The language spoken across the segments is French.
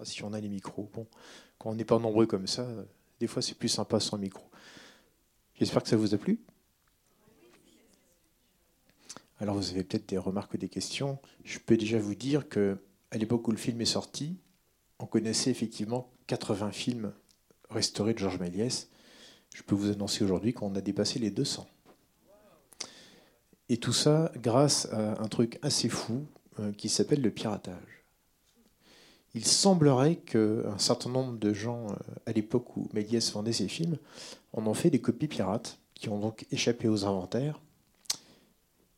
Ah, si on a les micros. Bon, quand on n'est pas nombreux comme ça, des fois c'est plus sympa sans micro. J'espère que ça vous a plu. Alors vous avez peut-être des remarques ou des questions. Je peux déjà vous dire que à l'époque où le film est sorti, on connaissait effectivement 80 films restaurés de Georges Méliès. Je peux vous annoncer aujourd'hui qu'on a dépassé les 200. Et tout ça grâce à un truc assez fou euh, qui s'appelle le piratage. Il semblerait qu'un certain nombre de gens, euh, à l'époque où Méliès vendait ses films, en ont fait des copies pirates, qui ont donc échappé aux inventaires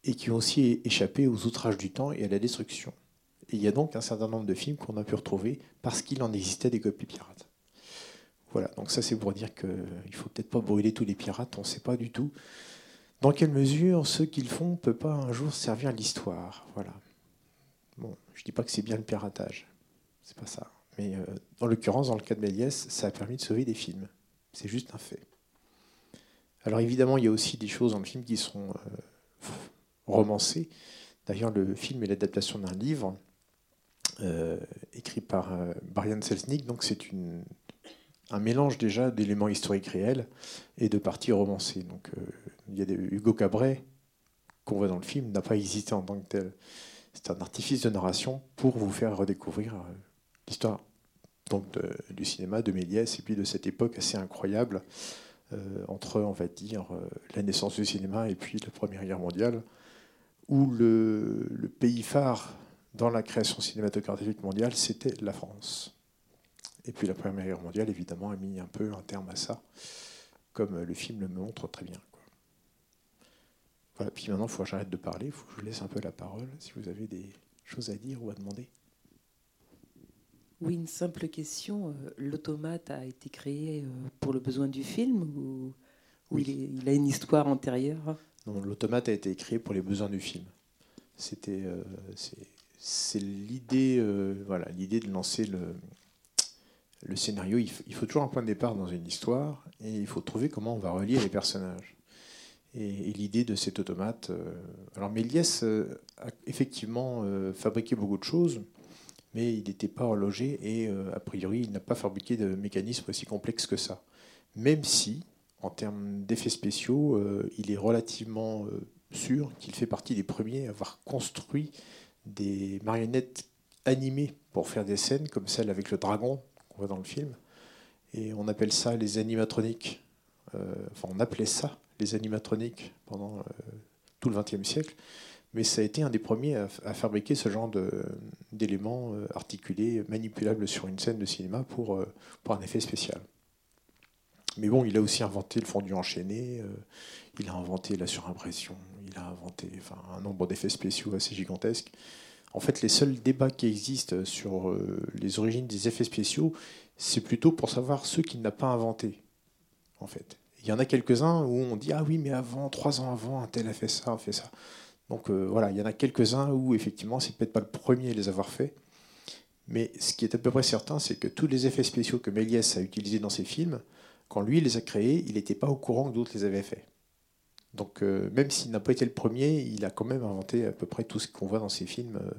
et qui ont aussi échappé aux outrages du temps et à la destruction. Et il y a donc un certain nombre de films qu'on a pu retrouver parce qu'il en existait des copies pirates. Voilà, donc ça c'est pour dire qu'il ne faut peut-être pas brûler tous les pirates, on ne sait pas du tout dans quelle mesure ce qu'ils font ne peut pas un jour servir l'histoire. Voilà. Bon, je ne dis pas que c'est bien le piratage, c'est pas ça. Mais euh, dans l'occurrence, dans le cas de Méliès, ça a permis de sauver des films. C'est juste un fait. Alors évidemment, il y a aussi des choses dans le film qui sont euh, romancées. D'ailleurs, le film est l'adaptation d'un livre euh, écrit par Brian Selznick, donc c'est un mélange déjà d'éléments historiques réels et de parties romancées. Donc, euh, il y a des, Hugo Cabret, qu'on voit dans le film, n'a pas existé en tant que tel. C'est un artifice de narration pour vous faire redécouvrir euh, l'histoire donc du cinéma de Méliès et puis de cette époque assez incroyable euh, entre, on va dire, la naissance du cinéma et puis la Première Guerre mondiale, où le, le pays phare dans la création cinématographique mondiale, c'était la France. Et puis la Première Guerre mondiale, évidemment, a mis un peu un terme à ça, comme le film le montre très bien. Voilà, puis maintenant, il faut que j'arrête de parler, il faut que je laisse un peu la parole, si vous avez des choses à dire ou à demander. Oui, une simple question. Euh, l'automate a été créé euh, pour le besoin du film ou, oui. il, a une histoire antérieure? Non, l'automate a été créé pour les besoins du film. C'était, euh, c'est l'idée, voilà, l'idée de lancer le, le scénario, il faut toujours un point de départ dans une histoire et il faut trouver comment on va relier les personnages. Et, l'idée de cet automate. Euh, alors Méliès a effectivement fabriqué beaucoup de choses, mais il n'était pas horloger et a priori il n'a pas fabriqué de mécanisme aussi complexe que ça. Même si, en termes d'effets spéciaux, il est relativement sûr qu'il fait partie des premiers à avoir construit des marionnettes animées pour faire des scènes comme celle avec le dragon qu'on voit dans le film. Et on appelle ça les animatroniques. Euh, enfin, on appelait ça les animatroniques pendant euh, tout le XXe siècle. Mais ça a été un des premiers à, fabriquer ce genre d'éléments euh, articulés, manipulables sur une scène de cinéma pour, pour un effet spécial. Mais bon, il a aussi inventé le fondu enchaîné, il a inventé la surimpression, il a inventé enfin, un nombre d'effets spéciaux assez gigantesques. En fait, les seuls débats qui existent sur euh, les origines des effets spéciaux, c'est plutôt pour savoir ceux qu'il n'a pas inventés. En fait, il y en a quelques-uns où on dit ah oui, mais avant, trois ans avant, un tel a fait ça, a fait ça. Donc euh, voilà, il y en a quelques-uns où effectivement, c'est peut-être pas le premier à les avoir faits. Mais ce qui est à peu près certain, c'est que tous les effets spéciaux que Méliès a utilisés dans ses films, quand lui les a créés, il n'était pas au courant que d'autres les avaient faits. Donc euh, même s'il n'a pas été le premier, il a quand même inventé à peu près tout ce qu'on voit dans ses films euh,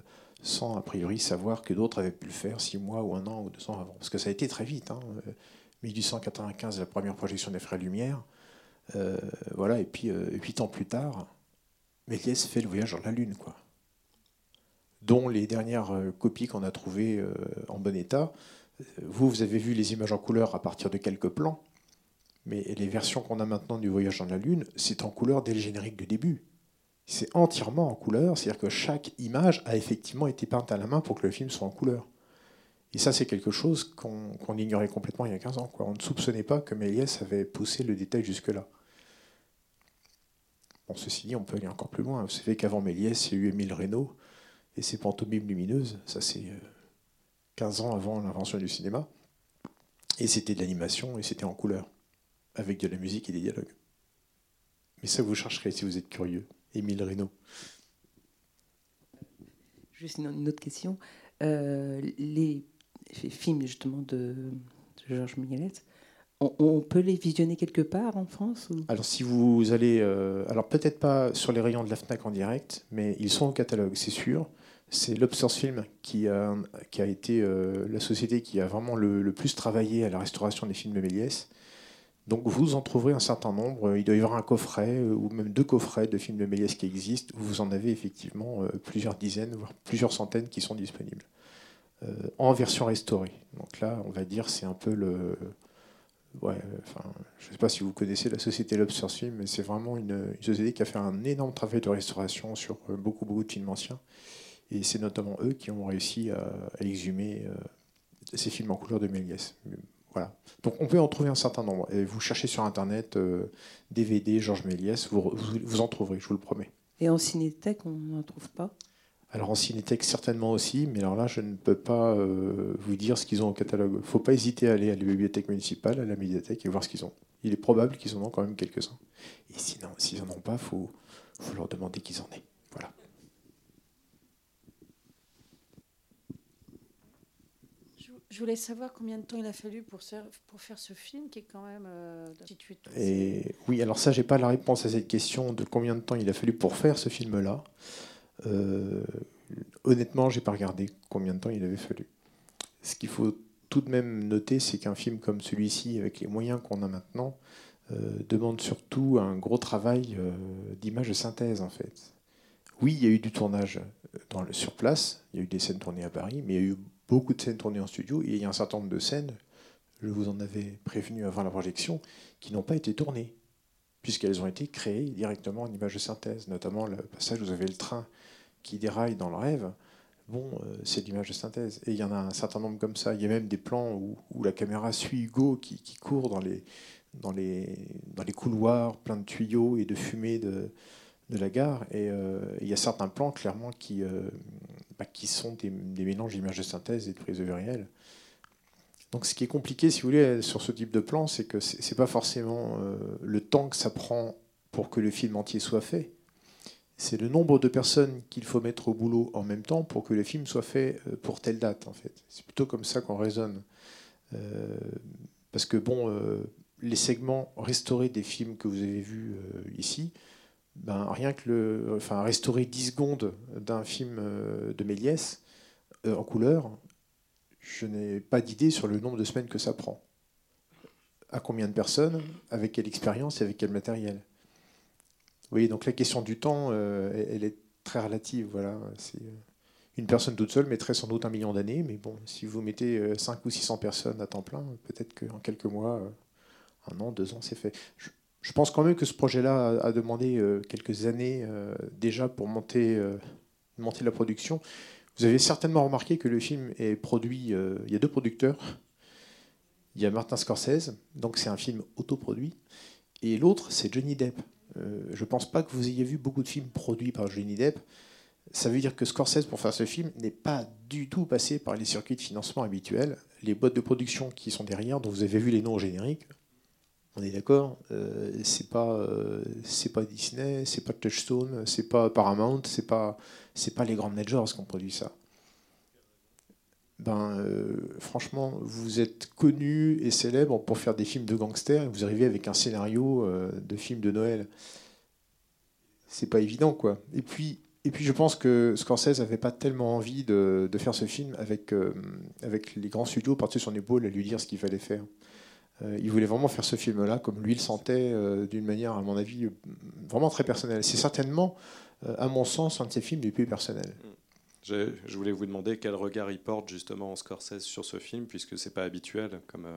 sans a priori savoir que d'autres avaient pu le faire six mois ou un an ou deux ans avant. Parce que ça a été très vite. Hein. 1895, euh, la première projection des Frères Lumière. voilà, et puis huit ans plus tard, Méliès fait le voyage dans la Lune, quoi. Dont les dernières copies qu'on a trouvées en bon état. Vous, vous avez vu les images en couleur à partir de quelques plans. Mais les versions qu'on a maintenant du Voyage dans la Lune, c'est en couleur dès le générique de début. C'est entièrement en couleur, c'est-à-dire que chaque image a effectivement été peinte à la main pour que le film soit en couleur. Et ça, c'est quelque chose qu'on ignorait complètement il y a 15 ans. On ne soupçonnait pas que Méliès avait poussé le détail jusque-là. Ceci dit, on peut aller encore plus loin. Vous savez qu'avant Méliès, il y a eu Émile Reynaud et ses pantomimes lumineuses. Ça, c'est 15 euh, ans avant l'invention du cinéma. Et c'était de l'animation et c'était en couleur avec de la musique et des dialogues. Mais ça, vous chercherez si vous êtes curieux. Émile Reynaud. Juste une autre question. Euh, les films justement de, Georges Méliès, on, peut les visionner quelque part en France Alors si vous allez, euh, alors peut-être pas sur les rayons de la Fnac en direct, mais ils sont au catalogue, c'est sûr. C'est Lobsters Film qui a, été euh, la société qui a vraiment le, plus travaillé à la restauration des films de Méliès. Donc vous en trouverez un certain nombre. Il doit y avoir un coffret euh, ou même deux coffrets de films de Méliès qui existent. Vous en avez effectivement plusieurs dizaines, voire plusieurs centaines qui sont disponibles en version restaurée. Donc là, on va dire, c'est un peu le, ouais, enfin, je ne sais pas si vous connaissez la société Lobster Film, mais c'est vraiment une, société qui a fait un énorme travail de restauration sur beaucoup, beaucoup de films anciens. Et c'est notamment eux qui ont réussi à, exhumer euh, ces films en couleur de Méliès. Voilà. Donc on peut en trouver un certain nombre. Et vous cherchez sur Internet DVD euh, Georges Méliès, vous, vous, en trouverez, je vous le promets. Et en cinéthèque, on n'en trouve pas? Alors en cinéthèque certainement aussi, mais alors là je ne peux pas euh, vous dire ce qu'ils ont au catalogue. Il ne faut pas hésiter à aller à la bibliothèque municipale, à la médiathèque et voir ce qu'ils ont. Il est probable qu'ils en ont quand même quelques-uns. Et sinon, s'ils n'en ont pas, il faut, faut leur demander qu'ils en aient. Voilà. Je voulais savoir combien de temps il a fallu pour, pour faire ce film qui est quand même euh, Et oui, alors ça, j'ai pas la réponse à cette question de combien de temps il a fallu pour faire ce film-là. Euh, honnêtement, j'ai pas regardé combien de temps il avait fallu. Ce qu'il faut tout de même noter, c'est qu'un film comme celui-ci, avec les moyens qu'on a maintenant, euh, demande surtout un gros travail euh, d'image de synthèse en fait. Oui, il y a eu du tournage dans le, sur place, il y a eu des scènes tournées à Paris, mais il y a eu beaucoup de scènes tournées en studio, et il y a un certain nombre de scènes, je vous en avais prévenu avant la projection, qui n'ont pas été tournées, puisqu'elles ont été créées directement en image de synthèse, notamment le passage où vous avez le train qui déraille dans le rêve. Bon, euh, c'est l'image de synthèse. Et il y en a un certain nombre comme ça. Il y a même des plans où, la caméra suit Hugo qui, court dans les, couloirs pleins de tuyaux et de fumée de, la gare. Et euh, il y a certains plans, clairement, qui, euh, bah, sont des, mélanges d'images de synthèse et de prise de vue. Donc ce qui est compliqué, si vous voulez, sur ce type de plan, c'est que ce n'est pas forcément euh, le temps que ça prend pour que le film entier soit fait. C'est le nombre de personnes qu'il faut mettre au boulot en même temps pour que le film soit fait pour telle date, en fait. C'est plutôt comme ça qu'on raisonne. parce que, bon, les segments restaurés des films que vous avez vus ici, ben, rien que le, enfin, restaurer 10 secondes d'un film euh, de Méliès euh, en couleur, je n'ai pas d'idée sur le nombre de semaines que ça prend. À combien de personnes, avec quelle expérience et avec quel matériel. Oui, donc la question du temps, euh, elle, est très relative. Voilà, c'est une personne toute seule mettrait sans doute un million d'années, mais bon, si vous mettez 5 ou 600 personnes à temps plein, peut-être qu'en quelques mois, un an, deux ans, c'est fait. Je pense quand même que ce projet-là a, demandé euh, quelques années euh, déjà pour euh, monter la production. Vous avez certainement remarqué que le film est produit. il y a deux producteurs. Il y a Martin Scorsese, donc c'est un film autoproduit, et l'autre c'est Johnny Depp. je ne pense pas que vous ayez vu beaucoup de films produits par Johnny Depp. Ça veut dire que Scorsese, pour faire ce film, n'est pas du tout passé par les circuits de financement habituels. Les boîtes de production qui sont derrière, dont vous avez vu les noms génériques, on est d'accord euh, C'est pas euh, c'est pas Disney, c'est pas Touchstone, c'est pas Paramount, c'est pas pas les grandes majors qui ont produit ça. Ben euh, franchement, vous êtes connu et célèbre pour faire des films de gangsters et vous arrivez avec un scénario de film de Noël. C'est pas évident quoi. Et puis je pense que Scorsese n'avait pas tellement envie de, faire ce film avec, les grands studios partis sur son épaule à lui dire ce qu'il fallait faire. Euh, il voulait vraiment faire ce film-là comme lui le sentait, euh, d'une manière, à mon avis, vraiment très personnelle. C'est certainement, euh, à mon sens, un de ses films les plus personnels. Je, voulais vous demander quel regard il porte justement Scorsese sur ce film, puisque c'est pas habituel comme.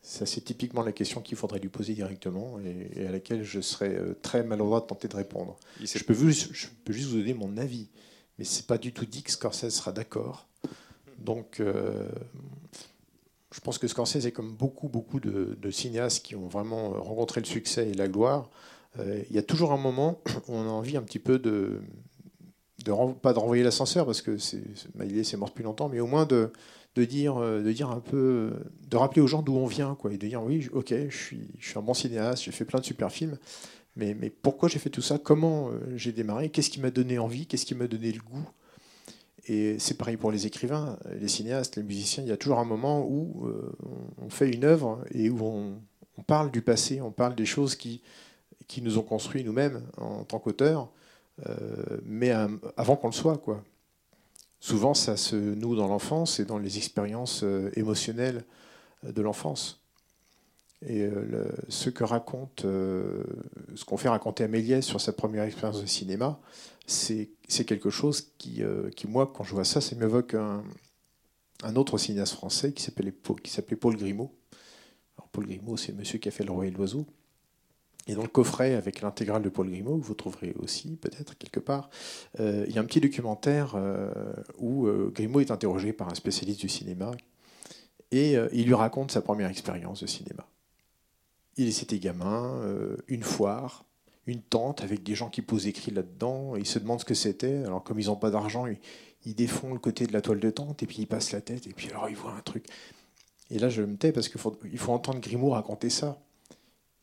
Ça, c'est typiquement la question qu'il faudrait lui poser directement et, à laquelle je serais très maladroit de tenter de répondre. Je peux, je peux, juste vous donner mon avis, mais c'est pas du tout dit que Scorsese sera d'accord. Donc, je pense que Scorsese est comme beaucoup, beaucoup de, cinéastes qui ont vraiment rencontré le succès et la gloire. Euh, il y a toujours un moment où on a envie un petit peu de, pas de renvoyer l'ascenseur parce que l'idée c'est mort depuis longtemps, mais au moins de, de dire, euh, de dire un peu, de rappeler aux gens d'où on vient, quoi, et de dire oui, ok, je suis, je suis un bon cinéaste, j'ai fait plein de super films, mais, mais pourquoi j'ai fait tout ça, comment euh, j'ai démarré, qu'est-ce qui m'a donné envie, qu'est-ce qui m'a donné le goût? Et c'est pareil pour les écrivains, les cinéastes, les musiciens. Il y a toujours un moment où euh, on fait une œuvre et où on, parle du passé, on parle des choses qui, qui nous ont construit nous-mêmes en tant qu'auteurs, euh, mais avant qu'on le soit. Quoi. souvent, ça se noue dans l'enfance et dans les expériences euh, émotionnelles de l'enfance. Et ce qu'on fait raconter à Méliès sur sa première expérience de cinéma, c'est quelque chose qui, qui, moi, quand je vois ça, ça m'évoque un, un, autre cinéaste français qui s'appelait Paul Grimaud. Alors, Paul Grimaud, c'est le monsieur qui a fait Le Roi et l'Oiseau. Et dans le coffret avec l'intégrale de Paul Grimaud, vous trouverez aussi peut-être quelque part, euh, il y a un petit documentaire euh, où euh, Grimaud est interrogé par un spécialiste du cinéma et il lui raconte sa première expérience de cinéma. Il était gamin, une foire, une tente avec des gens qui posent écrit là-dedans, il se demande ce que c'était. Alors comme ils n'ont pas d'argent, ils, ils, défont le côté de la toile de tente et puis ils passent la tête et puis alors ils voient un truc. Et là je me tais parce qu'il faut, entendre Grimaud raconter ça.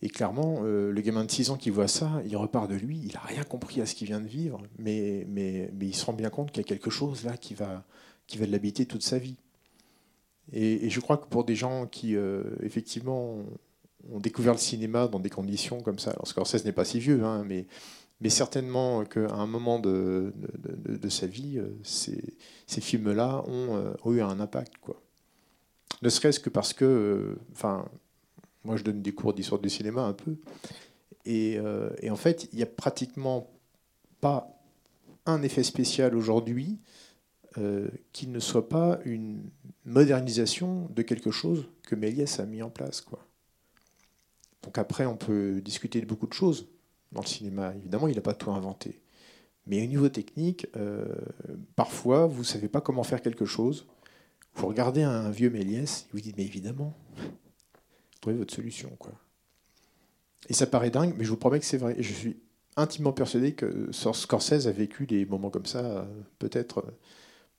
Et clairement, euh, le gamin de 6 ans qui voit ça, il repart de lui, il n'a rien compris à ce qu'il vient de vivre, mais, il se rend bien compte qu'il y a quelque chose là qui va, qui l'habiter toute sa vie. Et, je crois que pour des gens qui, euh, effectivement, ont découvert le cinéma dans des conditions comme ça, alors Scorsese n'est pas si vieux, hein, mais, certainement qu'à un moment de, sa vie, euh, ces, films-là ont, ont, eu un impact. Quoi. Ne serait-ce que parce que, enfin, moi, je donne des cours d'histoire du cinéma un peu. Euh, et, en fait, il n'y a pratiquement pas un effet spécial aujourd'hui euh, qui ne soit pas une modernisation de quelque chose que Méliès a mis en place. Quoi. Donc après, on peut discuter de beaucoup de choses dans le cinéma. Évidemment, il n'a pas tout inventé. Mais au niveau technique, euh, parfois, vous ne savez pas comment faire quelque chose. Vous regardez un vieux Méliès vous dites, mais évidemment, trouver votre solution. Quoi. Et ça paraît dingue, mais je vous promets que c'est vrai. Je suis intimement persuadé que Scorsese a vécu des moments comme ça, peut-être euh,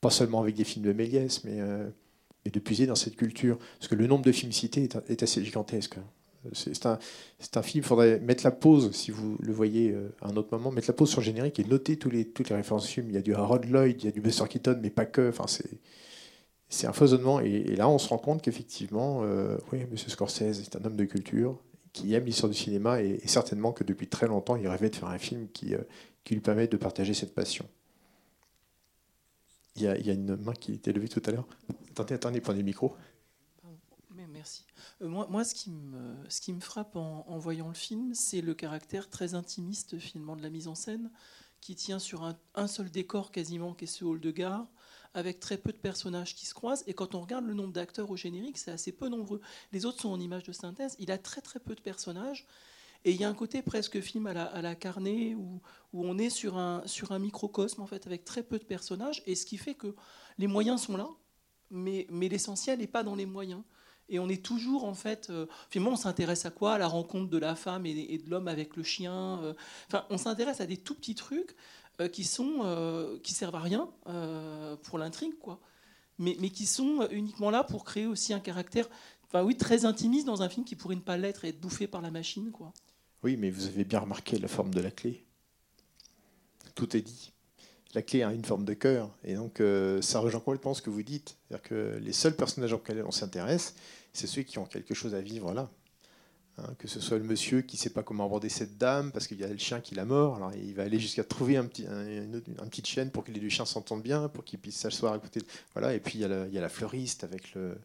pas seulement avec des films de Méliès, mais, euh, mais de puiser dans cette culture. Parce que le nombre de films cités est, assez gigantesque. C'est un, film, il faudrait mettre la pause, si vous le voyez à un autre moment, mettre la pause sur le générique et noter les, toutes les références films. Il y a du Harold Lloyd, il y a du Buster Keaton, mais pas que. Enfin, c'est un foisonnement. Et, là, on se rend compte qu'effectivement, euh, oui, M. Scorsese est un homme de culture qui aime l'histoire du cinéma et, certainement que depuis très longtemps, il rêvait de faire un film qui, euh, qui lui permet de partager cette passion. Il y, a, il y, a, une main qui était levée tout à l'heure. Attendez, attendez, prenez le micro. Euh, moi, ce, qui me, frappe en, voyant le film, c'est le caractère très intimiste finalement de la mise en scène, qui tient sur un, seul décor quasiment, qui est ce hall de gare, avec très peu de personnages qui se croisent. Et quand on regarde le nombre d'acteurs au générique, c'est assez peu nombreux. Les autres sont en image de synthèse. Il a très très peu de personnages. Et il y a un côté presque film à la, à carnet où, on est sur un, microcosme en fait, avec très peu de personnages. Et ce qui fait que les moyens sont là, mais l'essentiel n'est pas dans les moyens. Et on est toujours, en fait, euh, finalement, on s'intéresse à quoi? À la rencontre de la femme et, de l'homme avec le chien. Euh, enfin, on s'intéresse à des tout petits trucs euh, qui sont euh, qui servent à rien pour l'intrigue, quoi. Mais, mais, qui sont uniquement là pour créer aussi un caractère, enfin oui, très intimiste dans un film qui pourrait ne pas l'être et être bouffé par la machine, quoi. Oui, mais vous avez bien remarqué la forme de la clé. Tout est dit. La clé a une forme de cœur, et donc ça rejoint complètement ce que vous dites. C'est-à-dire que les seuls personnages auxquels on s'intéresse, c'est ceux qui ont quelque chose à vivre là. Hein, que ce soit le monsieur qui ne sait pas comment aborder cette dame parce qu'il y a le chien qui l'a mort. Alors il va aller jusqu'à trouver un petit, un, pour que les deux chiens s'entendent bien, pour qu'ils puissent s'asseoir à côté. Voilà. Et puis il y, a la, il fleuriste avec le,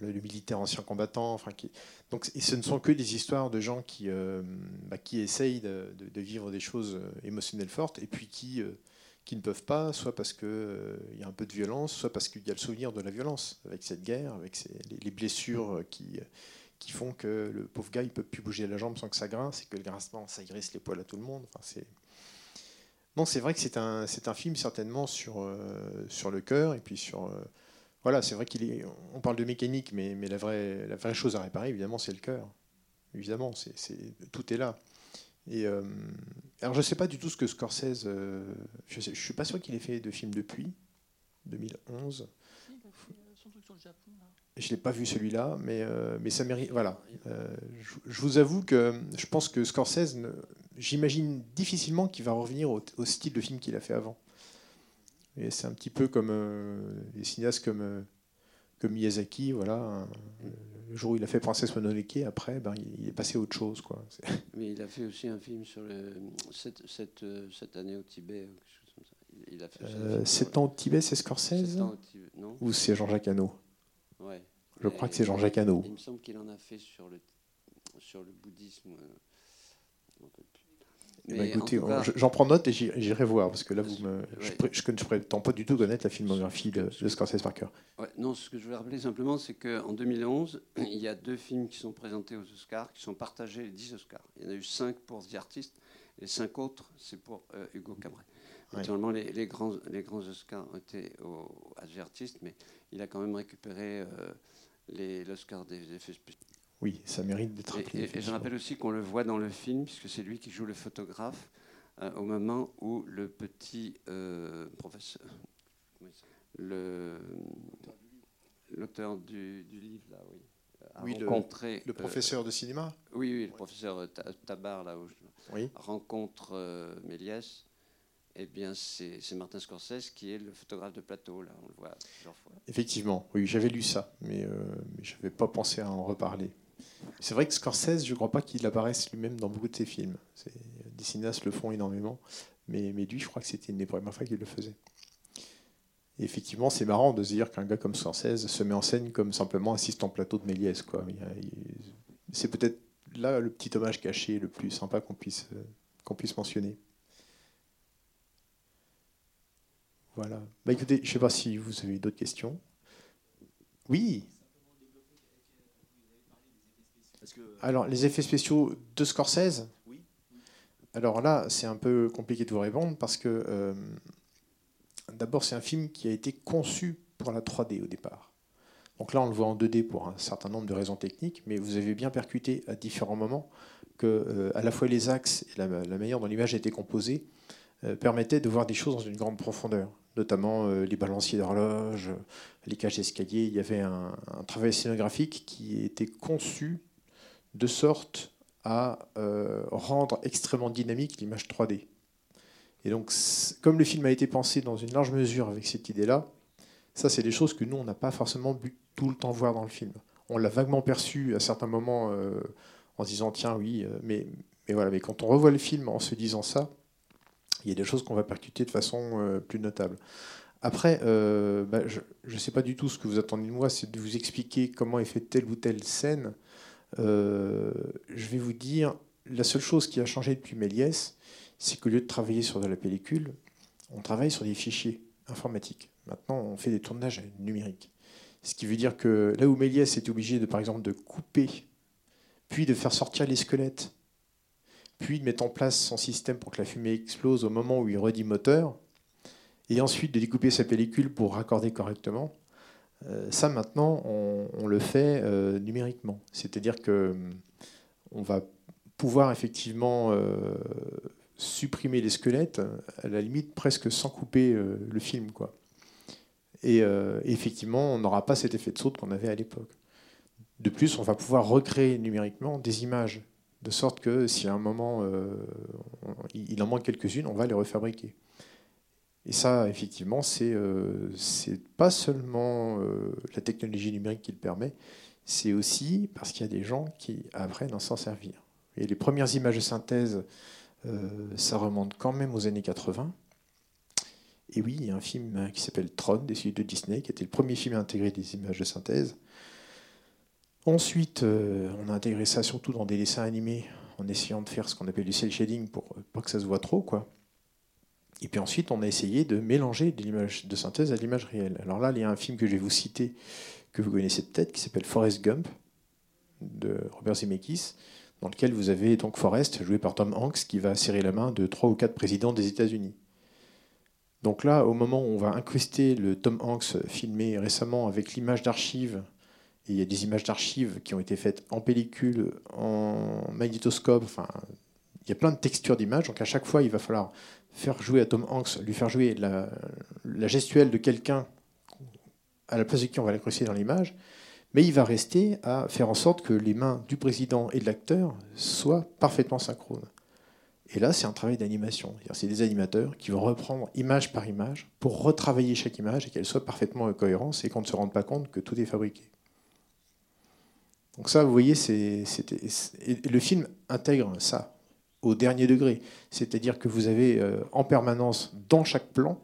militaire ancien combattant. Enfin, qui... Donc ce ne sont que des histoires de gens qui, euh, bah, qui essayent de, vivre des choses euh, émotionnelles fortes et puis qui, euh, qui ne peuvent pas, soit parce qu'il euh, y a un peu de violence, soit parce qu'il y a le souvenir de la violence avec cette guerre, avec les, les, blessures qui qui font que le pauvre gars, il peut plus bouger la jambe sans que ça grince, et que le grincement, ça irrisse les poils à tout le monde. Enfin, c'est... Non, c'est vrai que c'est un, c'est un film certainement sur, euh, sur le cœur, et puis sur... Euh, voilà, c'est vrai qu'il est... On parle de mécanique, mais, mais la, vraie, la vraie chose à réparer, évidemment, c'est le cœur. Évidemment, c'est, c'est, tout est là. Et, euh, alors, je ne sais pas du tout ce que Scorsese... je ne suis pas sûr qu'il ait fait de film depuis 2011. son truc sur le Japon, là. Je l'ai pas vu celui-là, mais, euh, mais ça mérite. Voilà. Euh, je, je, vous avoue que je pense que Scorsese, j'imagine difficilement qu'il va revenir au, au, style de film qu'il a fait avant. Et c'est un petit peu comme euh, des cinéastes comme, euh, comme Miyazaki, voilà. Hein. le jour où il a fait Princesse Mononoke, après, ben, il, est passé à autre chose, quoi. Mais il a fait aussi un film sur le, cette, cette, cette année au Tibet, il a fait Euh, 7 ans au Tibet, c'est Scorsese Sept ans au Tibet, non Ou c'est Jean-Jacques Hano Ouais. Je crois que c'est Jean-Jacques Hano. Il me semble qu'il en a fait sur le, sur le bouddhisme. Eh ben, je- j'en prends note et j'irai voir parce que là, vous me, je Ouais. pré- je ne prétends pas du tout connaître la filmographie de, de Scorsese par cœur. Ouais, non, ce que je voulais rappeler simplement, c'est qu'en 2011, il y a deux films qui sont présentés aux Oscars, qui sont partagés les 10 Oscars. Il y en a eu 5 pour The Artist, et 5 autres, c'est pour euh, Hugo Cabret. Ouais. Naturellement, les, les grands, les grands Oscars ont été au, à The Artist, mais il a quand même récupéré euh, l'Oscar des effets spéciaux. Oui, ça mérite d'être rappelé. Et, et je rappelle aussi qu'on le voit dans le film, puisque c'est lui qui joue le photographe, euh, au moment où le petit euh, professeur, le l'auteur du, du livre là, oui, a Oui, le- rencontré Le euh, professeur de cinéma oui, oui, le professeur euh, Ta- Tabar là où je- Oui. rencontre euh, Méliès. Eh bien, c'est c'est Martin Scorsese qui est le photographe de plateau. Là, on le voit plusieurs fois. Effectivement, oui, j'avais lu ça, mais, euh, mais je n'avais pas pensé à en reparler. C'est vrai que Scorsese, je ne crois pas qu'il apparaisse lui-même dans beaucoup de ses films. Des cinéastes le font énormément, mais, lui, je crois que c'était une des premières fois qu'il le faisait. Effectivement, c'est marrant de se dire qu'un gars comme Scorsese se met en scène comme simplement assistant plateau de Méliès. C'est peut-être là le petit hommage caché le plus sympa qu'on puisse, qu'on puisse mentionner. Voilà. Bah écoutez, je ne sais pas si vous avez d'autres questions. Oui. Alors, les effets spéciaux de Scorsese? Alors là, c'est un peu compliqué de vous répondre parce que euh, d'abord, c'est un film qui a été conçu pour la 3D au départ. Donc là, on le voit en 2D pour un certain nombre de raisons techniques, mais vous avez bien percuté à différents moments que euh, à la fois les axes et la, la manière dont l'image a été composée euh, permettaient de voir des choses dans une grande profondeur, notamment euh, les balanciers d'horloge, euh, les cages d'escalier. Il y avait un, un travail scénographique qui était conçu de sorte à euh, rendre extrêmement dynamique l'image 3D. Et donc, comme le film a été pensé dans une large mesure avec cette idée-là, ça, c'est des choses que nous, on n'a pas forcément pu tout le temps voir dans le film. On l'a vaguement perçu à certains moments euh, en se disant, tiens, oui, euh, mais, mais voilà. Mais quand on revoit le film en se disant ça, il y a des choses qu'on va percuter de façon plus notable. Après, bah, je ne sais pas du tout ce que vous attendez de moi, c'est de vous expliquer comment est faite telle ou telle scène. Euh, je vais vous dire, la seule chose qui a changé depuis Méliès, c'est qu'au lieu de travailler sur de la pellicule, on travaille sur des fichiers informatiques. Maintenant, on fait des tournages numériques. Ce qui veut dire que là où Méliès était obligé, par exemple, de couper, puis de faire sortir les squelettes, puis de mettre en place son système pour que la fumée explose au moment où il redit moteur, et ensuite de découper sa pellicule pour raccorder correctement, ça maintenant, on, le fait euh, numériquement. C'est-à-dire que hum, on va pouvoir effectivement euh, supprimer les squelettes, à la limite presque sans couper euh, le film. Quoi. Et euh, effectivement, on n'aura pas cet effet de saute qu'on avait à l'époque. De plus, on va pouvoir recréer numériquement des images, de sorte que si à un moment euh, il en manque quelques-unes, on va les refabriquer. Et ça, effectivement, c'est euh, pas seulement euh, la technologie numérique qui le permet, c'est aussi parce qu'il y a des gens qui apprennent à s'en servir. Et les premières images de synthèse, euh, ça remonte quand même aux années 80. Et oui, il y a un film qui s'appelle Tron, des de Disney, qui était le premier film à intégrer des images de synthèse. Ensuite, euh, on a intégré ça surtout dans des dessins animés, en essayant de faire ce qu'on appelle du cel shading pour pas que ça se voit trop, quoi. Et puis ensuite, on a essayé de mélanger de l'image de synthèse à l'image réelle. Alors là, il y a un film que je vais vous citer, que vous connaissez peut-être, qui s'appelle Forrest Gump, de Robert Zemeckis, dans lequel vous avez donc Forrest, joué par Tom Hanks, qui va serrer la main de trois ou quatre présidents des États-Unis. Donc là, au moment où on va incruster le Tom Hanks filmé récemment avec l'image d'archive, et il y a des images d'archives qui ont été faites en pellicule, en magnétoscope, enfin, il y a plein de textures d'images, donc à chaque fois, il va falloir faire jouer à Tom Hanks, lui faire jouer la, la gestuelle de quelqu'un à la place de qui on va l'incruster dans l'image, mais il va rester à faire en sorte que les mains du président et de l'acteur soient parfaitement synchrones. Et là, c'est un travail d'animation. C'est des animateurs qui vont reprendre image par image pour retravailler chaque image et qu'elle soit parfaitement en cohérence et qu'on ne se rende pas compte que tout est fabriqué. Donc ça, vous voyez, c'est, le film intègre ça. Au dernier degré. C'est-à-dire que vous avez euh, en permanence, dans chaque plan,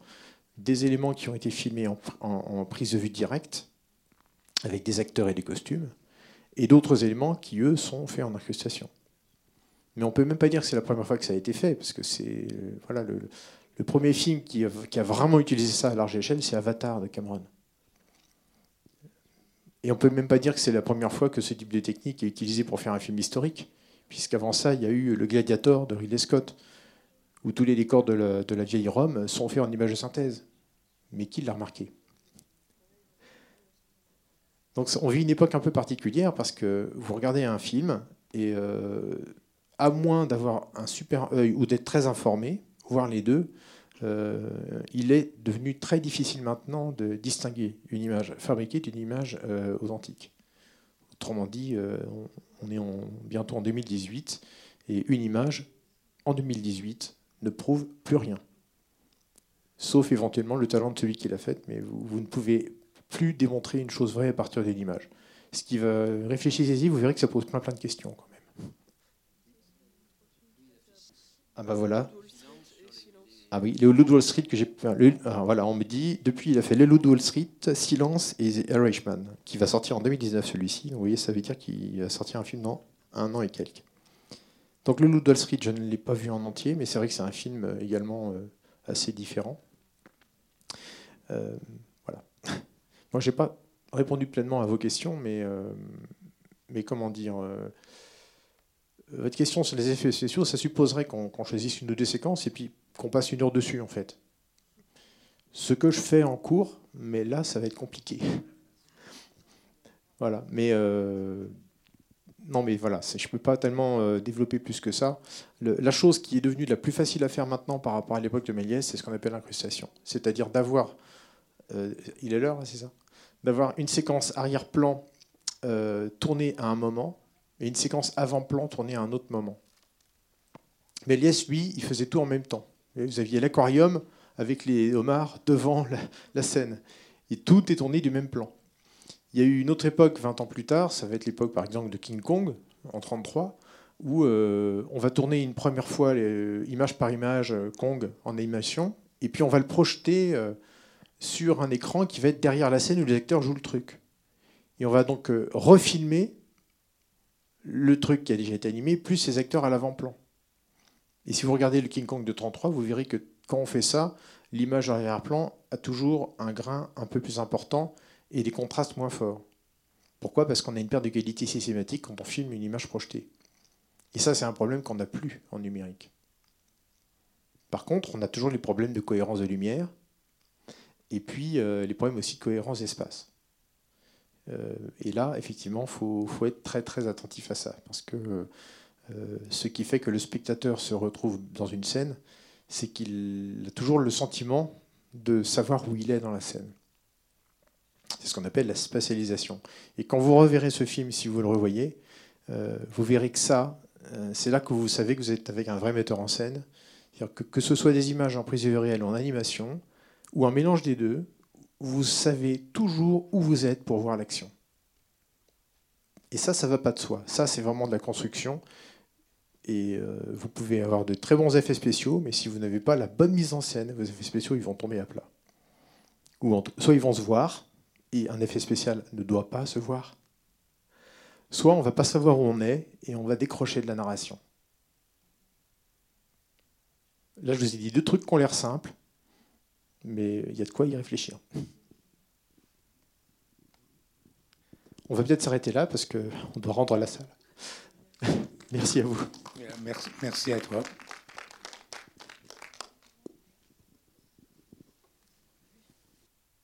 des éléments qui ont été filmés en, prise de vue directe, avec des acteurs et des costumes, et d'autres éléments qui, eux, sont faits en incrustation. Mais on ne peut même pas dire que c'est la première fois que ça a été fait, parce que c'est euh, voilà, le, premier film qui a, vraiment utilisé ça à large échelle, c'est Avatar de Cameron. Et on ne peut même pas dire que c'est la première fois que ce type de technique est utilisé pour faire un film historique puisqu'avant ça, il y a eu Le Gladiator de Ridley Scott, où tous les décors de la, vieille Rome sont faits en images de synthèse. Mais qui l'a remarqué? Donc on vit une époque un peu particulière parce que vous regardez un film et euh, à moins d'avoir un super œil ou d'être très informé, voire les deux, euh, il est devenu très difficile maintenant de distinguer une image fabriquée d'une image euh, authentique. Autrement dit, on est bientôt en 2018, et une image en 2018 ne prouve plus rien. Sauf éventuellement le talent de celui qui l'a faite, mais vous, ne pouvez plus démontrer une chose vraie à partir d'une image. Ce qui va réfléchissez-y, vous verrez que ça pose plein plein de questions quand même. Ah bah voilà. Ah oui, le Loup Wall Street que j'ai. Ah, voilà, on me dit, depuis, il a fait Les Loup Wall Street, Silence et The Irishman, qui va sortir en 2019 celui-ci. Vous voyez, ça veut dire qu'il va sortir un film dans un an et quelques. Donc Le Loup Wall Street, je ne l'ai pas vu en entier, mais c'est vrai que c'est un film euh, également euh, assez différent. Euh, voilà. Moi, j'ai pas répondu pleinement à vos questions, mais, mais comment dire votre question sur les effets spéciaux, ça supposerait qu'on choisisse une ou deux séquences et puis qu'on passe une heure dessus, en fait. Ce que je fais en cours, mais là, ça va être compliqué. voilà. Mais euh, non, mais voilà, je ne peux pas tellement euh, développer plus que ça. la chose qui est devenue la plus facile à faire maintenant par rapport à l'époque de Méliès, c'est ce qu'on appelle l'incrustation. C'est-à-dire d'avoir, euh, il est l'heure, c'est ça? D'avoir une séquence arrière-plan tournée à un moment et une séquence avant-plan tournée à un autre moment. Méliès, lui, il faisait tout en même temps. Vous aviez l'aquarium avec les homards devant la, scène. Et tout est tourné du même plan. Il y a eu une autre époque, 20 ans plus tard, ça va être l'époque par exemple de King Kong, en 1933, où euh, on va tourner une première fois les, image par image euh, Kong en animation, et puis on va le projeter euh, sur un écran qui va être derrière la scène où les acteurs jouent le truc. Et on va donc refilmer le truc qui a déjà été animé, plus ces acteurs à l'avant-plan. Et si vous regardez le King Kong de 33, vous verrez que quand on fait ça, l'image arrière-plan a toujours un grain un peu plus important et des contrastes moins forts. Pourquoi? Parce qu'on a une perte de qualité systématique quand on filme une image projetée. Et ça, c'est un problème qu'on n'a plus en numérique. Par contre, on a toujours les problèmes de cohérence de lumière et puis euh, les problèmes aussi de cohérence d'espace. Euh, et là, effectivement, il faut, être très très attentif à ça, parce que euh, ce qui fait que le spectateur se retrouve dans une scène, c'est qu'il a toujours le sentiment de savoir où il est dans la scène. C'est ce qu'on appelle la spatialisation. Et quand vous reverrez ce film, si vous le revoyez, euh, vous verrez que ça, euh, c'est là que vous savez que vous êtes avec un vrai metteur en scène. Que, que ce soit des images en prise de réelle ou en animation, ou un mélange des deux, vous savez toujours où vous êtes pour voir l'action. Et ça, ça va pas de soi. Ça, c'est vraiment de la construction. Et euh, vous pouvez avoir de très bons effets spéciaux, mais si vous n'avez pas la bonne mise en scène, vos effets spéciaux ils vont tomber à plat. Ou soit ils vont se voir, et un effet spécial ne doit pas se voir, soit on ne va pas savoir où on est, et on va décrocher de la narration. Là, je vous ai dit deux trucs qui ont l'air simples, mais il y a de quoi y réfléchir. On va peut-être s'arrêter là parce qu'on doit rendre la salle. Merci à vous. Merci, à toi.